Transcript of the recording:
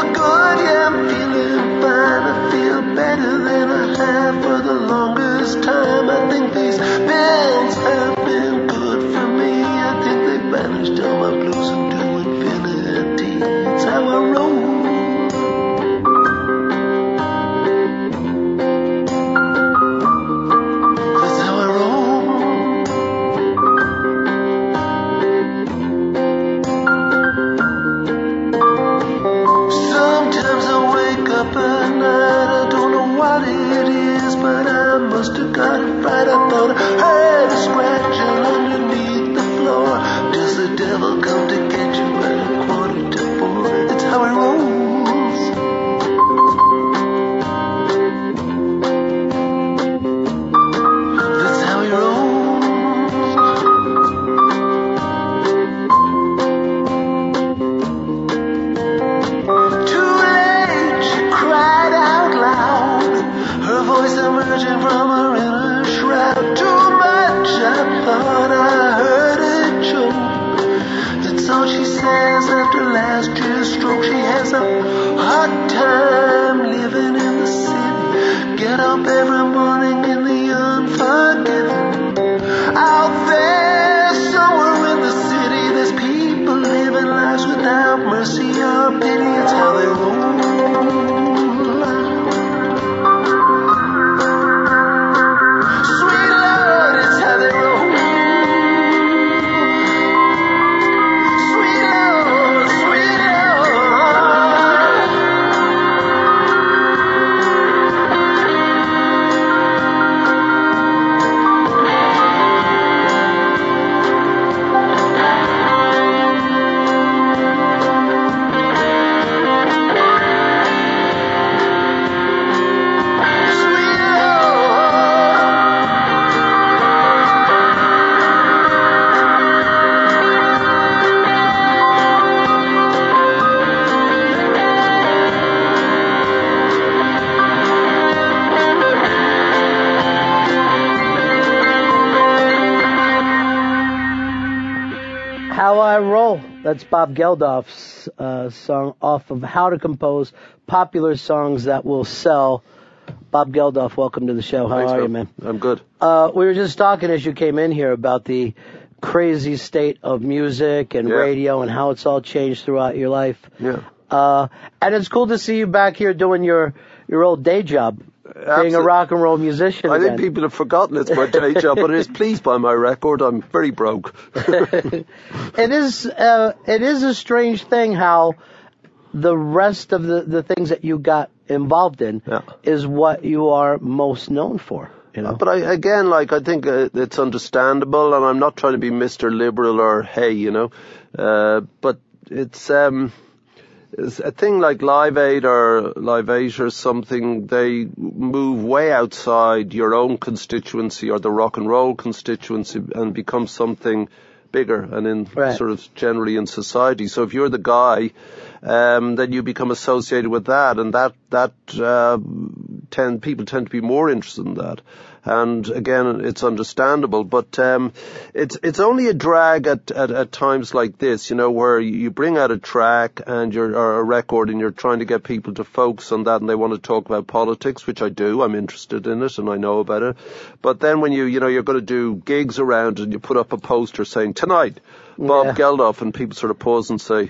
feel good, yeah, I'm feeling fine. I feel better than I have for the longest time. I think these pills have been good for me. I think they banished all my blues and infinity. I thought I heard a scratching underneath the floor. Does the devil come to get you at a quarter to four? It's how it rolls. Up every morning in the unforgiven. Out there, How I Roll. That's Bob Geldof's uh, song off of How to Compose Popular Songs That Will Sell. Bob Geldof, welcome to the show. How Thanks, are you, man. man? I'm good. Uh, we were just talking as you came in here about the crazy state of music and Yeah. radio and how it's all changed throughout your life. Yeah. Uh, and it's cool to see you back here doing your, your old day job, being a rock and roll musician I again. think people have forgotten it's my day job, but it is pleased by my record. I'm very broke. it is uh, it is a strange thing how the rest of the, the things that you got involved in Yeah. is what you are most known for. You know, But I, again, like, I think uh, it's understandable, and I'm not trying to be Mr. Liberal or hey, you know, uh, but it's, um, it's a thing like Live Aid or Live 8 or something, they move way outside your own constituency or the rock and roll constituency and become something bigger and in Right. sort of generally in society. So if you're the guy, um, then you become associated with that, and that that uh, tend people tend to be more interested in that. And again, it's understandable, but um, it's it's only a drag at, at at times like this, you know, where you bring out a track and you're or a record, and you're trying to get people to focus on that, and they want to talk about politics, which I do. I'm interested in it, and I know about it. But then when you you know you're going to do gigs around, and you put up a poster saying tonight, Bob Yeah. Geldof, and people sort of pause and say,